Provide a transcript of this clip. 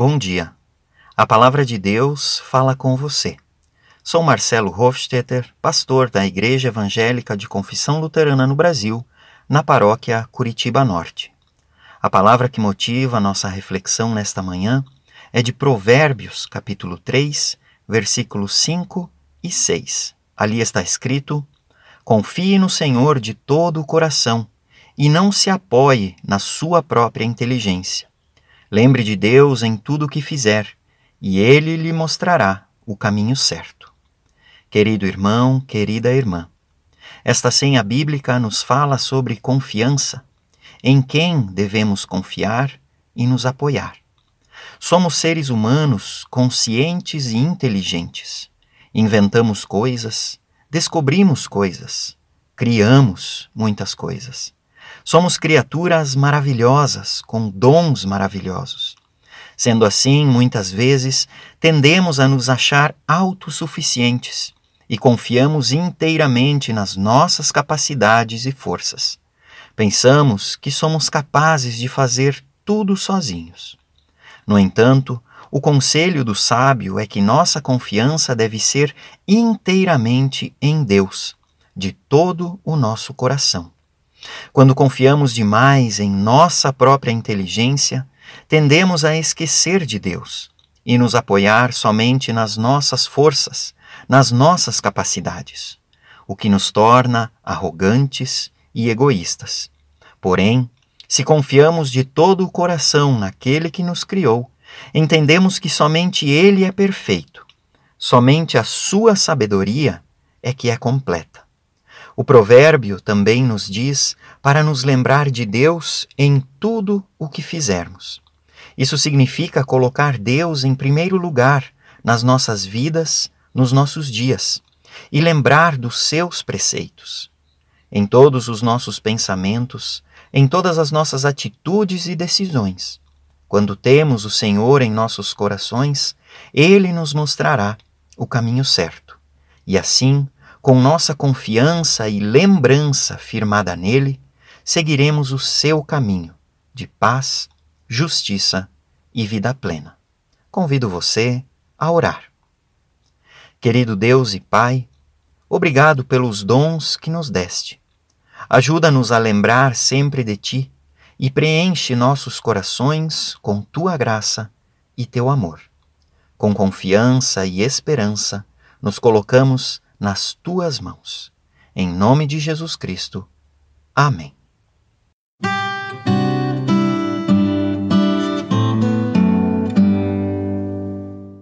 Bom dia. A palavra de Deus fala com você. Sou Marcelo Hofstetter, pastor da Igreja Evangélica de Confissão Luterana no Brasil, na paróquia Curitiba Norte. A palavra que motiva a nossa reflexão nesta manhã é de Provérbios, capítulo 3, versículos 5 e 6. Ali está escrito: Confie no Senhor de todo o coração e não se apoie na sua própria inteligência. Lembre de Deus em tudo o que fizer, e Ele lhe mostrará o caminho certo. Querido irmão, querida irmã, esta senha bíblica nos fala sobre confiança, em quem devemos confiar e nos apoiar. Somos seres humanos conscientes e inteligentes. Inventamos coisas, descobrimos coisas, criamos muitas coisas. Somos criaturas maravilhosas, com dons maravilhosos. Sendo assim, muitas vezes tendemos a nos achar autossuficientes e confiamos inteiramente nas nossas capacidades e forças. Pensamos que somos capazes de fazer tudo sozinhos. No entanto, o conselho do sábio é que nossa confiança deve ser inteiramente em Deus, de todo o nosso coração. Quando confiamos demais em nossa própria inteligência, tendemos a esquecer de Deus e nos apoiar somente nas nossas forças, nas nossas capacidades, o que nos torna arrogantes e egoístas. Porém, se confiamos de todo o coração naquele que nos criou, entendemos que somente Ele é perfeito, somente a Sua sabedoria é que é completa. O provérbio também nos diz para nos lembrar de Deus em tudo o que fizermos. Isso significa colocar Deus em primeiro lugar nas nossas vidas, nos nossos dias, e lembrar dos seus preceitos. Em todos os nossos pensamentos, em todas as nossas atitudes e decisões. Quando temos o Senhor em nossos corações, Ele nos mostrará o caminho certo. E assim, com nossa confiança e lembrança firmada nele, seguiremos o seu caminho de paz, justiça e vida plena. Convido você a orar. Querido Deus e Pai, obrigado pelos dons que nos deste. Ajuda-nos a lembrar sempre de Ti e preenche nossos corações com Tua graça e Teu amor. Com confiança e esperança, nos colocamos nas tuas mãos. Em nome de Jesus Cristo. Amém.